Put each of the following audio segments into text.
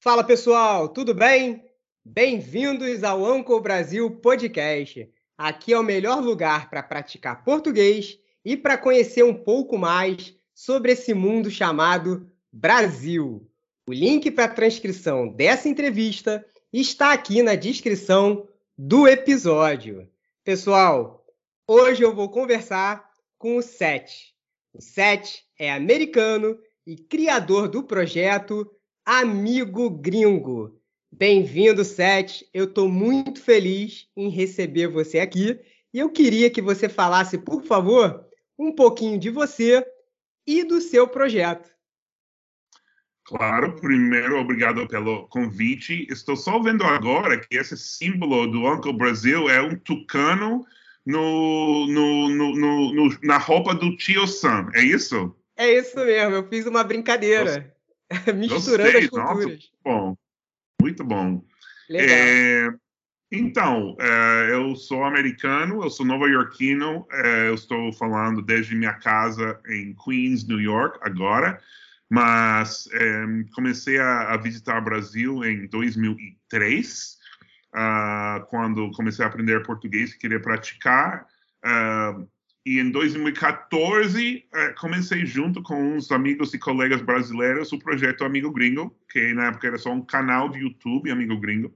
Fala pessoal, tudo bem? Bem-vindos ao Uncle Brasil Podcast. Aqui é o melhor lugar para praticar português e para conhecer um pouco mais sobre esse mundo chamado Brasil. O link para a transcrição dessa entrevista está aqui na descrição do episódio. Pessoal, hoje eu vou conversar com o Seth. O Seth é americano e criador do projeto Amigo Gringo. Bem-vindo, Seth. Eu estou muito feliz em receber você aqui e eu queria que você falasse, por favor, um pouquinho de você e do seu projeto. Claro, primeiro, obrigado pelo convite. Estou só vendo agora que esse símbolo do Uncle Brasil é um tucano no, no, no, na roupa do tio Sam, é isso? É isso mesmo, eu fiz uma brincadeira, misturando Gostei. as culturas. Nossa, bom, muito bom. Legal. É, então, é, eu sou americano, eu sou nova-iorquino, é, eu estou falando desde minha casa em Queens, New York, agora, mas é, comecei a, a visitar o Brasil em 2003, ah, quando comecei a aprender português e queria praticar. ah, e em 2014, eh, comecei junto com uns amigos e colegas brasileiros o projeto Amigo Gringo, que na época era só um canal de YouTube, Amigo Gringo,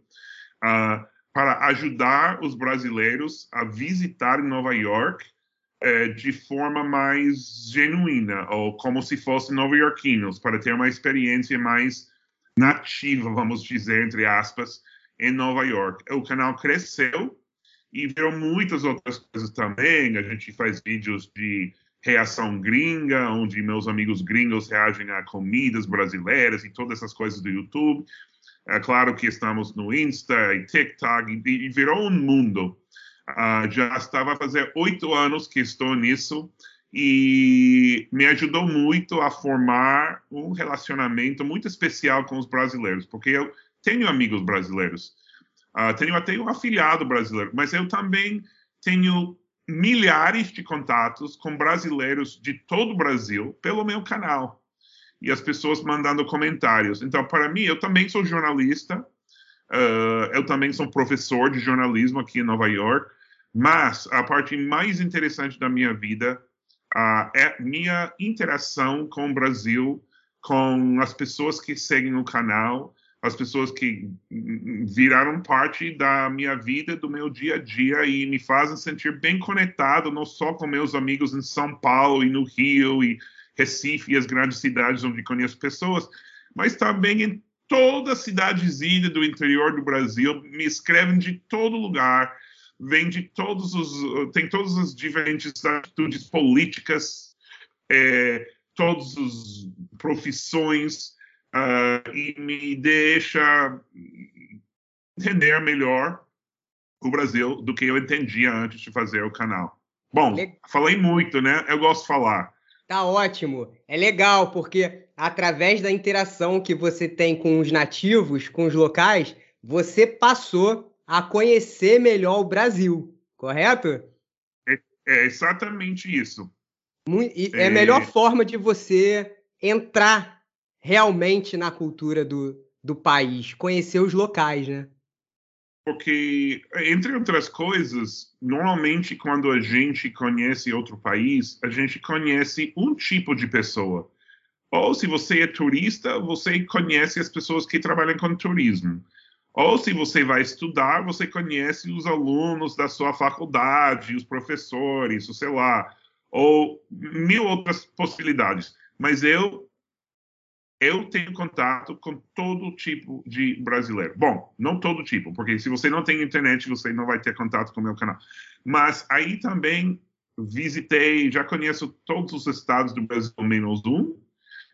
ah, para ajudar os brasileiros a visitar Nova York eh, de forma mais genuína, ou como se fossem nova-iorquinos, para ter uma experiência mais nativa, vamos dizer, entre aspas, em Nova York. O canal cresceu e viram muitas outras coisas também. A gente faz vídeos de reação gringa, onde meus amigos gringos reagem a comidas brasileiras e todas essas coisas do YouTube. É claro que estamos no Insta e TikTok e, e virou um mundo. Ah, já estava a fazer oito anos que estou nisso e me ajudou muito a formar um relacionamento muito especial com os brasileiros, porque eu tenho amigos brasileiros. Ah, tenho até um afiliado brasileiro, mas eu também tenho milhares de contatos com brasileiros de todo o Brasil pelo meu canal. E as pessoas mandando comentários. Então, para mim, eu também sou jornalista, ah, eu também sou professor de jornalismo aqui em Nova York, mas a parte mais interessante da minha vida ah, é minha interação com o Brasil, com as pessoas que seguem o canal, as pessoas que viraram parte da minha vida, do meu dia a dia e me fazem sentir bem conectado, não só com meus amigos em São Paulo e no Rio e Recife e as grandes cidades onde conheço pessoas, mas também em toda cidadezinha do interior do Brasil, me escrevem de todo lugar, vem de todos os, tem todas as diferentes atitudes políticas, é, todas as profissões, uh, e me deixa entender melhor o Brasil do que eu entendia antes de fazer o canal. Bom, Le- falei muito, né? Eu gosto de falar. Tá ótimo. É legal, porque através da interação que você tem com os nativos, com os locais, você passou a conhecer melhor o Brasil, correto? É exatamente isso. E é a É. melhor forma de você entrar realmente na cultura do, do país, conhecer os locais, né? Porque, entre outras coisas, normalmente quando a gente conhece outro país, a gente conhece um tipo de pessoa. Ou se você é turista, você conhece as pessoas que trabalham com turismo. Ou se você vai estudar, você conhece os alunos da sua faculdade, os professores, sei lá, ou mil outras possibilidades. Mas eu eu tenho contato com todo tipo de brasileiro. Bom, não todo tipo, porque se você não tem internet, você não vai ter contato com o meu canal. Mas aí também visitei, já conheço todos os estados do Brasil, menos um.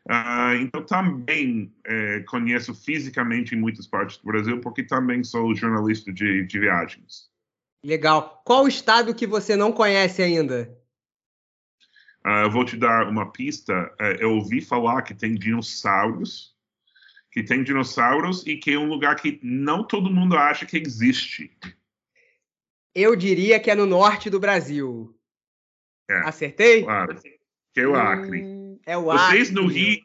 Ah, então também eh, conheço fisicamente muitas partes do Brasil, porque também sou jornalista de, de viagens. Legal. Qual estado que você não conhece ainda? Ah, eu vou te dar uma pista. Eh, eu ouvi falar que tem dinossauros, que tem dinossauros e que é um lugar que não todo mundo acha que existe. Eu diria que é no norte do Brasil. É. Acertei? Claro, que é o Acre. Hum, é o Acre. Vocês no Rio,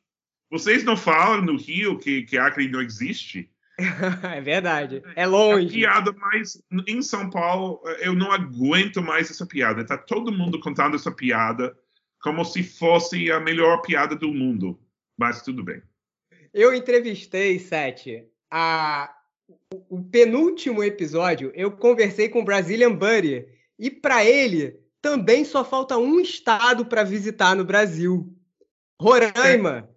Vocês não falam no Rio que, que Acre não existe? é verdade. É longe. A piada, mas em São Paulo eu não aguento mais essa piada. Tá todo mundo contando essa piada como se fosse a melhor piada do mundo. Mas tudo bem. Eu entrevistei, Sete, a, o penúltimo episódio, eu conversei com o Brazilian Buddy. E para ele, também só falta um estado para visitar no Brasil. Roraima. É.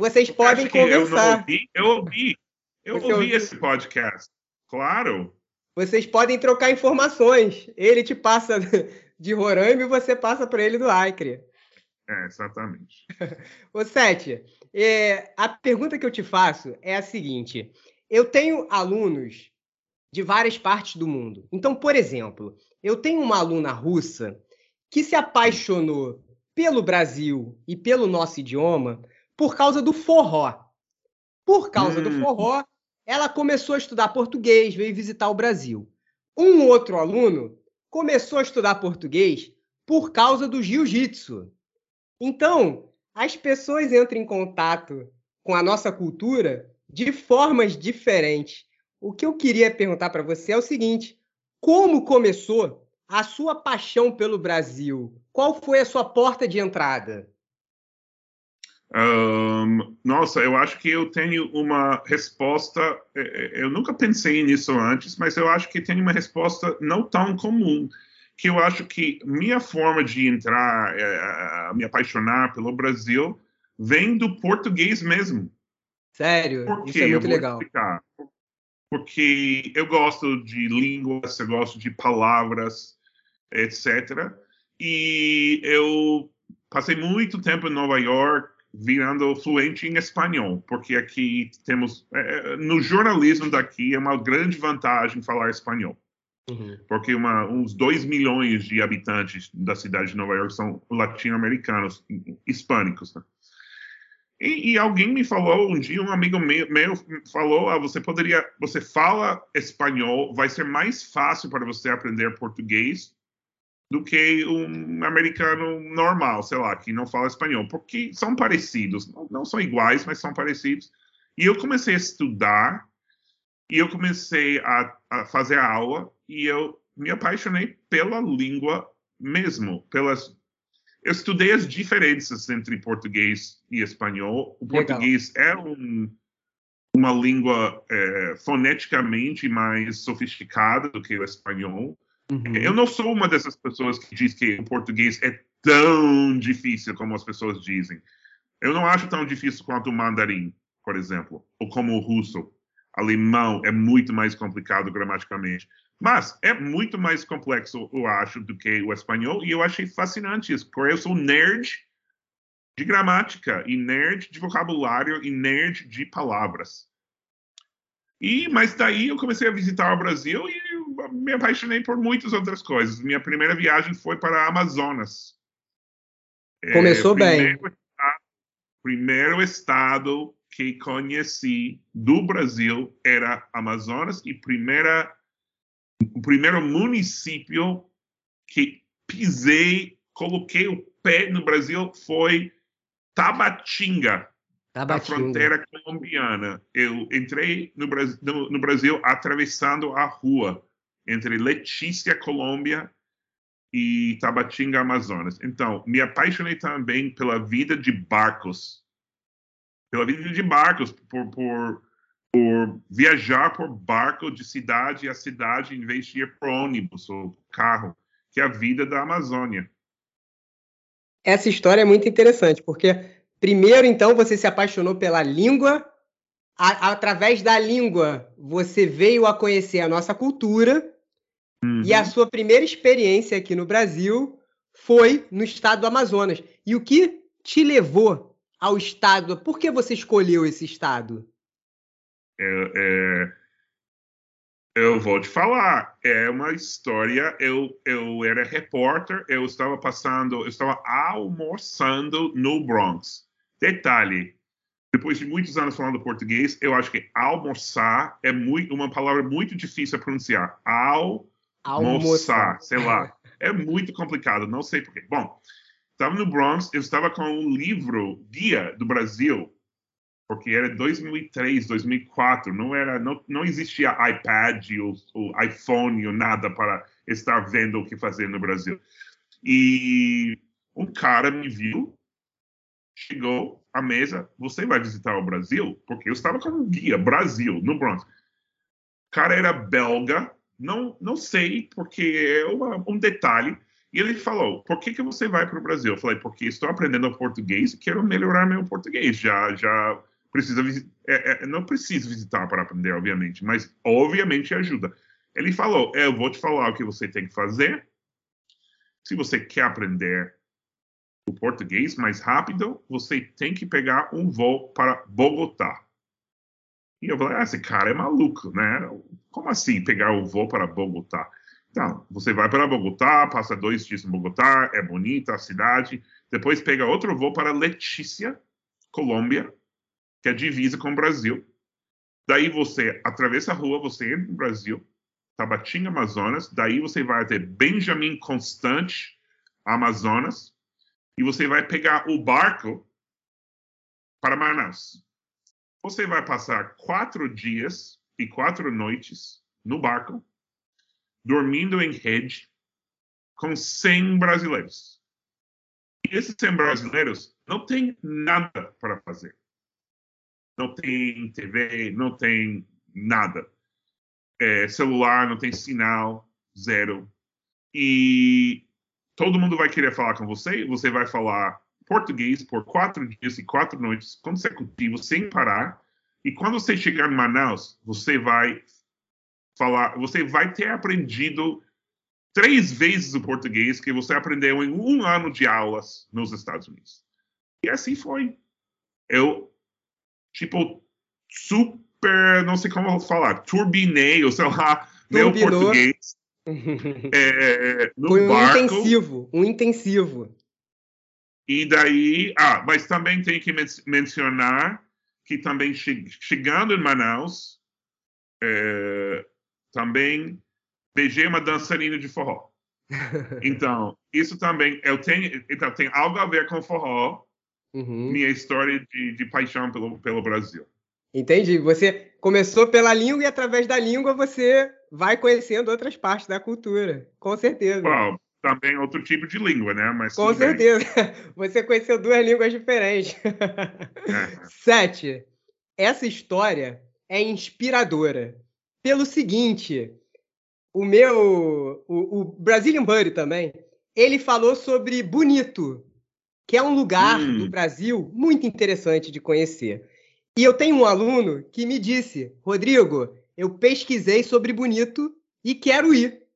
Vocês podem conversar. Eu, ouvi, eu ouvi, eu ouvi, ouvi esse podcast. Claro. Vocês podem trocar informações. Ele te passa de Roraima e você passa para ele do Acre. É, exatamente. Ô, Sete, é, a pergunta que eu te faço é a seguinte: eu tenho alunos de várias partes do mundo. Então, por exemplo, eu tenho uma aluna russa que se apaixonou pelo Brasil e pelo nosso idioma por causa do forró. Por causa hum. do forró, ela começou a estudar português, veio visitar o Brasil. Um outro aluno começou a estudar português por causa do jiu-jitsu. Então, as pessoas entram em contato com a nossa cultura de formas diferentes. O que eu queria perguntar para você é o seguinte: como começou a sua paixão pelo Brasil? Qual foi a sua porta de entrada? Um, nossa, eu acho que eu tenho uma resposta. É, é, eu nunca pensei nisso antes, mas eu acho que tenho uma resposta não tão comum que eu acho que minha forma de entrar, é, me apaixonar pelo Brasil, vem do português mesmo. Sério? Por Isso é muito legal. Explicar. Porque eu gosto de línguas, eu gosto de palavras, etc. E eu passei muito tempo em Nova York virando fluente em espanhol, porque aqui temos, é, no jornalismo daqui é uma grande vantagem falar espanhol. Uhum. Porque uma, uns 2 milhões de habitantes da cidade de Nova York são latino-americanos, hispânicos. Né? E, e, alguém me falou um dia, um amigo meu, falou: ah, você poderia, você fala espanhol, vai ser mais fácil para você aprender português do que um americano normal, sei lá, que não fala espanhol, porque são parecidos, não, não são iguais, mas são parecidos. E eu comecei a estudar e eu comecei a, a fazer a aula e eu me apaixonei pela língua mesmo, pelas eu estudei as diferenças entre português e espanhol. O Legal. português é um, uma língua é, foneticamente mais sofisticada do que o espanhol. Uhum. Eu não sou uma dessas pessoas que diz que o português é tão difícil como as pessoas dizem. Eu não acho tão difícil quanto o mandarim, por exemplo, ou como o russo. Alemão é muito mais complicado gramaticalmente. Mas é muito mais complexo, eu acho, do que o espanhol, e eu achei fascinante isso, porque eu sou nerd de gramática, e nerd de vocabulário, e nerd de palavras. E, mas daí eu comecei a visitar o Brasil e me apaixonei por muitas outras coisas. Minha primeira viagem foi para Amazonas. É, Começou é, bem. Estado, primeiro estado que conheci do Brasil era Amazonas e primeira primeiro município que pisei, coloquei o pé no Brasil foi Tabatinga, Tabatinga. na fronteira colombiana. Eu entrei no Brasil, no, no Brasil atravessando a rua entre Letícia, Colômbia, e Tabatinga, Amazonas. Então, me apaixonei também pela vida de barcos. Pela vida de barcos, por, por por viajar por barco de cidade a cidade em vez de ir por ônibus ou carro, que é a vida da Amazônia. Essa história é muito interessante, porque primeiro, então, você se apaixonou pela língua, a, através da língua você veio a conhecer a nossa cultura, uhum. e a sua primeira experiência aqui no Brasil foi no estado do Amazonas. E o que te levou ao estado? Por que você escolheu esse estado? É, é, eu vou te falar, é uma história. Eu, eu era repórter, eu estava passando, eu estava almoçando no Bronx. Detalhe, depois de muitos anos falando português, eu acho que almoçar é muito, uma palavra muito difícil a pronunciar. Almoçar, almoçar. sei lá. É muito complicado, não sei porquê. Bom, estava no Bronx, eu estava com um livro, Guia do Brasil, porque era 2003, 2004, não era, não, não existia iPad, o, o iPhone ou nada para estar vendo o que fazer no Brasil. E um cara me viu, chegou à mesa, você vai visitar o Brasil? Porque eu estava com um guia, Brasil, no Bronx. O cara era belga, não, não sei, porque é uma, um detalhe. E ele falou: por que, que você vai para o Brasil? Eu falei: porque estou aprendendo português e quero melhorar meu português. Já, já precisa é, é, não preciso visitar para aprender, obviamente, mas obviamente ajuda. Ele falou: eu vou te falar o que você tem que fazer. Se você quer aprender o português mais rápido, você tem que pegar um voo para Bogotá. E eu falei, ah, esse cara é maluco, né? Como assim pegar o voo para Bogotá? Então, você vai para Bogotá, passa dois dias em Bogotá, é bonita a cidade, depois pega outro voo para Letícia, Colômbia, que é divisa com o Brasil. Daí você atravessa a rua, você entra no Brasil, Tabatinga, Amazonas, daí você vai até Benjamin Constante, Amazonas, e você vai pegar o barco para Manaus. Você vai passar quatro dias e quatro noites no barco, dormindo em rede, com 100 brasileiros. E esses 100 brasileiros não têm nada para fazer. Não tem TV, não tem nada. É, celular, não tem sinal, zero. E todo mundo vai querer falar com você, você vai falar português por quatro dias e quatro noites consecutivos, sem parar. E quando você chegar em Manaus, você vai falar, você vai ter aprendido três vezes o português que você aprendeu em um ano de aulas nos Estados Unidos. E assim foi. Eu, tipo, super, não sei como falar, turbinei, ou sei lá, meu português é, no Foi um barco. intensivo, um intensivo. E daí, ah, mas também tem que men mencionar que também che chegando em Manaus, é, também beijei uma dançarina de forró. Então, isso também, eu tenho, então tem algo a ver com forró, uhum. minha história de, de paixão pelo, pelo Brasil. Entendi. Você começou pela língua e através da língua você vai conhecendo outras partes da cultura. Com certeza. Também outro tipo de língua, né? Mas Com certeza. Bem. Você conheceu duas línguas diferentes. É. Sete. Essa história é inspiradora. Pelo seguinte, o meu, o, o Brazilian Buddy também, ele falou sobre Bonito, que é um lugar hum. do Brasil muito interessante de conhecer. E eu tenho um aluno que me disse, Rodrigo, eu pesquisei sobre Bonito e quero ir.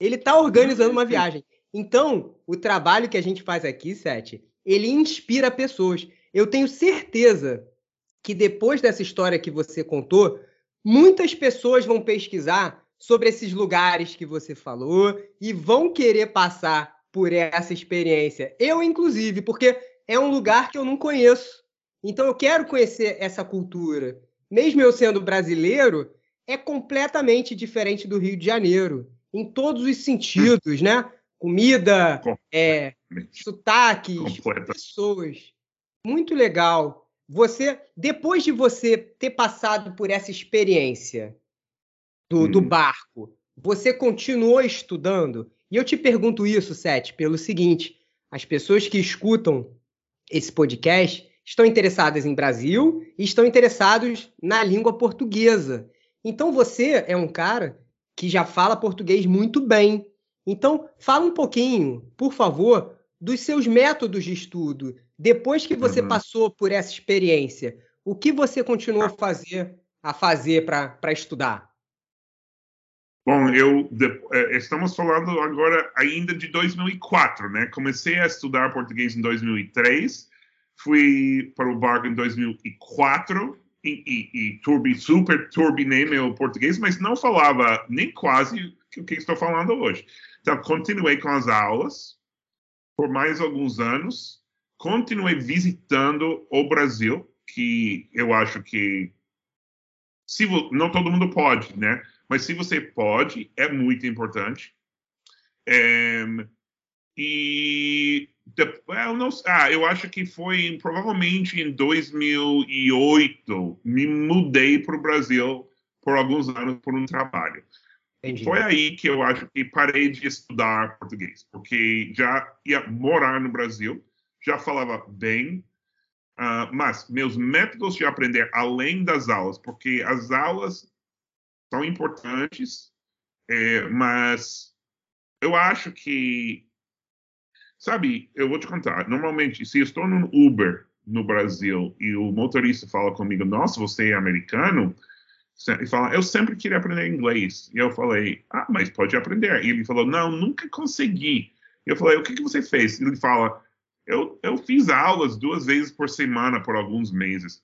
Ele está organizando uma viagem. Então, o trabalho que a gente faz aqui, Sete, ele inspira pessoas. Eu tenho certeza que depois dessa história que você contou, muitas pessoas vão pesquisar sobre esses lugares que você falou e vão querer passar por essa experiência. Eu, inclusive, porque é um lugar que eu não conheço. Então eu quero conhecer essa cultura. Mesmo eu sendo brasileiro, é completamente diferente do Rio de Janeiro, em todos os sentidos, né? Comida, é, sotaques, pessoas. Muito legal. Você, depois de você ter passado por essa experiência do, hum. do barco, você continuou estudando? E eu te pergunto isso, Seth, pelo seguinte: as pessoas que escutam esse podcast estão interessadas em Brasil e estão interessados na língua portuguesa. Então você é um cara que já fala português muito bem. Então fala um pouquinho, por favor, dos seus métodos de estudo. Depois que você uhum. passou por essa experiência, o que você continuou a fazer a fazer para estudar? Bom, eu de, é, estamos falando agora ainda de 2004, né? Comecei a estudar português em 2003 fui para o barco em 2004 e, e, e turbi, super turbinei meu português, mas não falava nem quase o que estou falando hoje. Então, continuei com as aulas por mais alguns anos, continuei visitando o Brasil, que eu acho que se não todo mundo pode, né? Mas se você pode, é muito importante. É, e eu não, ah, eu acho que foi provavelmente em 2008 me mudei para o Brasil por alguns anos por um trabalho. Entendi. Foi aí que eu acho que parei de estudar português, porque já ia morar no Brasil, já falava bem, uh, mas meus métodos de aprender além das aulas, porque as aulas são importantes, é, mas eu acho que Sabe, eu vou te contar. Normalmente, se eu estou no Uber no Brasil e o motorista fala comigo, nossa, você é americano? E fala, eu sempre queria aprender inglês. E eu falei, ah, mas pode aprender. E ele falou, não, nunca consegui. E eu falei, o que, que você fez? E ele fala, eu, eu fiz aulas duas vezes por semana por alguns meses.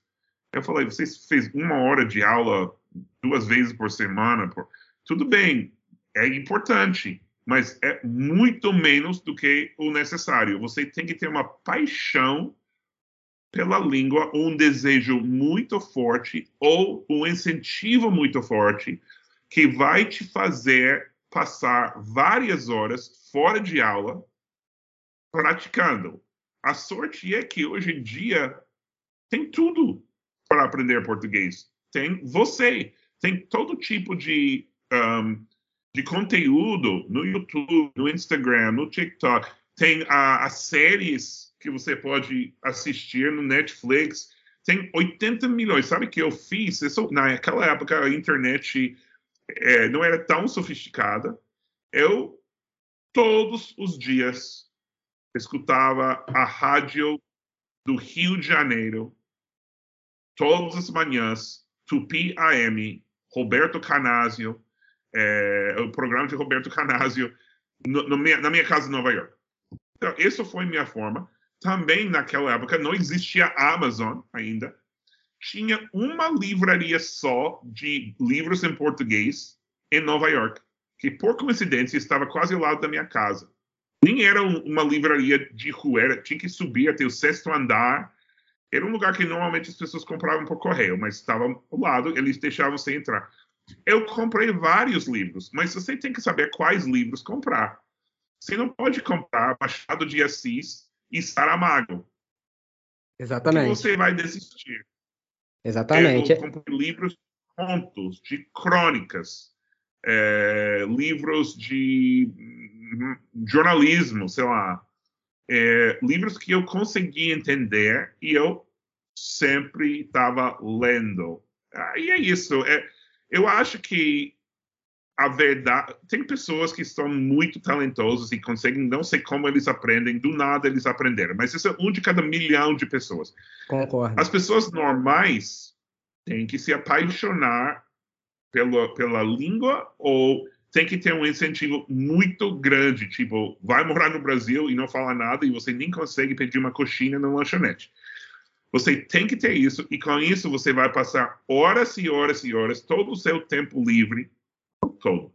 Eu falei, você fez uma hora de aula duas vezes por semana? Por... Tudo bem, é importante mas é muito menos do que o necessário. Você tem que ter uma paixão pela língua, um desejo muito forte ou um incentivo muito forte que vai te fazer passar várias horas fora de aula praticando. A sorte é que hoje em dia tem tudo para aprender português. Tem você, tem todo tipo de um, de conteúdo no YouTube, no Instagram, no TikTok. Tem as séries que você pode assistir no Netflix. Tem 80 milhões. Sabe que eu fiz? Isso, naquela época a internet é, não era tão sofisticada. Eu, todos os dias, escutava a rádio do Rio de Janeiro, todas as manhãs, Tupi AM, Roberto Canásio, é, o programa de Roberto Canásio no, no minha, na minha casa em Nova York. Então, essa foi minha forma. Também naquela época não existia Amazon ainda. Tinha uma livraria só de livros em português em Nova York, que por coincidência estava quase ao lado da minha casa. Nem era uma livraria de rua, era, tinha que subir até o sexto andar. Era um lugar que normalmente as pessoas compravam por correio, mas estava ao lado, eles deixavam você entrar. Eu comprei vários livros, mas você tem que saber quais livros comprar. Você não pode comprar Machado de Assis e Saramago. Exatamente. você vai desistir. Exatamente. Eu comprei livros contos, de crônicas, é, livros de hum, jornalismo, sei lá. É, livros que eu consegui entender e eu sempre estava lendo. Ah, e é isso. É, eu acho que a verdade. Tem pessoas que são muito talentosas e conseguem, não sei como eles aprendem, do nada eles aprenderam, mas isso é um de cada milhão de pessoas. Concordo. As pessoas normais têm que se apaixonar pela, pela língua ou tem que ter um incentivo muito grande, tipo, vai morar no Brasil e não fala nada e você nem consegue pedir uma coxinha no lanchonete. Você tem que ter isso, e com isso você vai passar horas e horas e horas, todo o seu tempo livre, todo.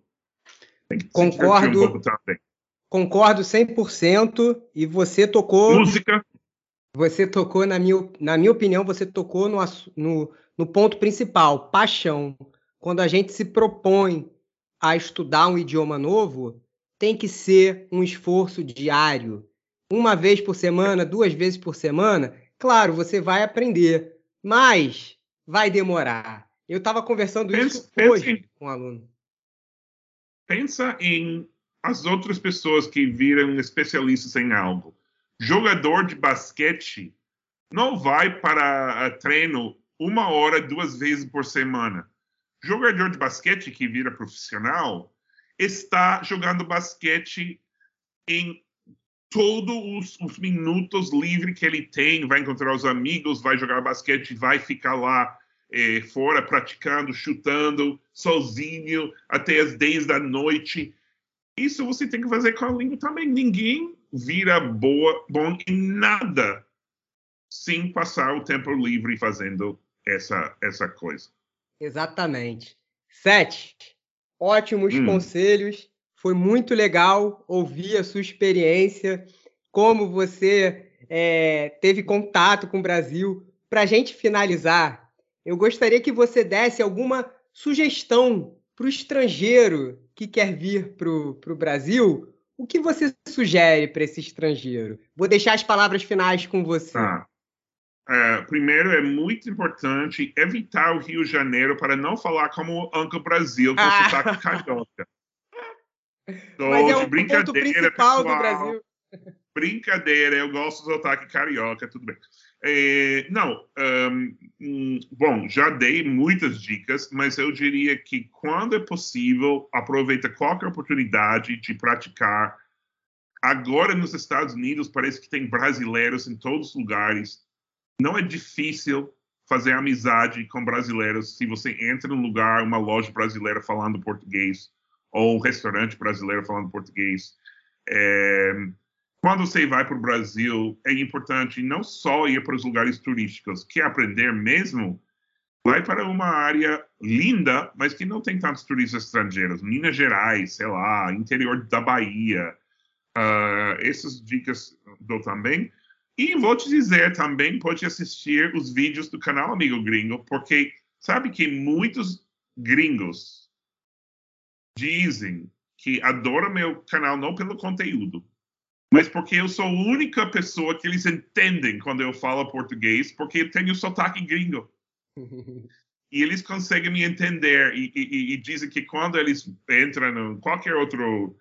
concordo, um concordo 100%, e você tocou... Música. Você tocou, na minha, na minha opinião, você tocou no, no, no ponto principal, paixão. Quando a gente se propõe a estudar um idioma novo, tem que ser um esforço diário. Uma vez por semana, duas vezes por semana, Claro, você vai aprender, mas vai demorar. Eu estava conversando pensa, isso hoje em, com um aluno. Pensa em as outras pessoas que viram especialistas em algo. Jogador de basquete não vai para treino uma hora, duas vezes por semana. Jogador de basquete que vira profissional está jogando basquete em todos os, os, minutos livres que ele tem, vai encontrar os amigos, vai jogar basquete, vai ficar lá eh, fora praticando, chutando, sozinho, até as 10 da noite. Isso você tem que fazer com a língua também. Ninguém vira boa, bom em nada sem passar o tempo livre fazendo essa, essa coisa. Exatamente. Sete. Ótimos hum. conselhos foi muito legal ouvir a sua experiência, como você é, teve contato com o Brasil. Para a gente finalizar, eu gostaria que você desse alguma sugestão para o estrangeiro que quer vir para o Brasil. o que você sugere para esse estrangeiro? Vou deixar as palavras finais com você. Tá. É, primeiro, é muito importante evitar o Rio de Janeiro para não falar como Anca Brasil, com ah. sotaque carioca. Tô Mas é o ponto principal pessoal, do Brasil. Brincadeira, eu gosto do sotaque carioca, tudo bem. É, não, um, bom, já dei muitas dicas, mas eu diria que quando é possível, aproveita qualquer oportunidade de praticar. Agora nos Estados Unidos parece que tem brasileiros em todos os lugares. Não é difícil fazer amizade com brasileiros se você entra num lugar, uma loja brasileira falando português ou um restaurante brasileiro falando português. É, quando você vai para o Brasil, é importante não só ir para os lugares turísticos, que aprender mesmo, vai para uma área linda, mas que não tem tantos turistas estrangeiros. Minas Gerais, sei lá, interior da Bahia. Uh, essas dicas dou também. E vou te dizer também, pode assistir os vídeos do canal Amigo Gringo, porque sabe que muitos gringos dizem que adoram meu canal não pelo conteúdo, mas porque eu sou a única pessoa que eles entendem quando eu falo português, porque eu tenho sotaque gringo. e eles conseguem me entender e, e, e, dizem que quando eles entram em qualquer outro,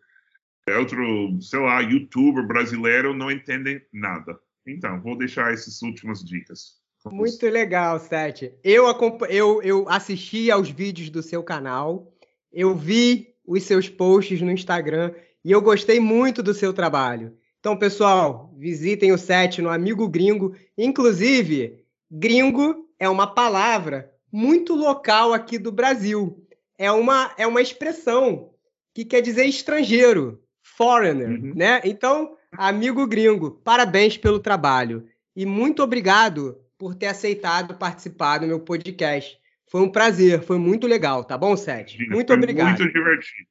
outro, sei lá, youtuber brasileiro, não entendem nada. Então, vou deixar essas últimas dicas. Muito legal, Sete. Eu, eu, eu assisti aos vídeos do seu canal, eu vi os seus posts no Instagram e eu gostei muito do seu trabalho. Então, pessoal, visitem o set no Amigo Gringo. Inclusive, gringo é uma palavra muito local aqui do Brasil. É uma, é uma expressão que quer dizer estrangeiro, foreigner, uhum. né? Então, amigo gringo, parabéns pelo trabalho. E muito obrigado por ter aceitado participar do meu podcast. Foi um prazer, foi muito legal, tá bom, Sete? Muito obrigado. Muito divertido.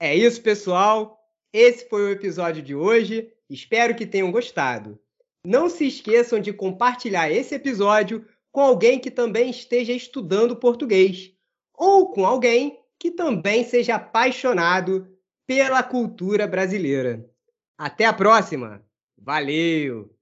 É isso, pessoal. Esse foi o episódio de hoje. Espero que tenham gostado. Não se esqueçam de compartilhar esse episódio com alguém que também esteja estudando português ou com alguém que também seja apaixonado pela cultura brasileira. Até a próxima! Valeu!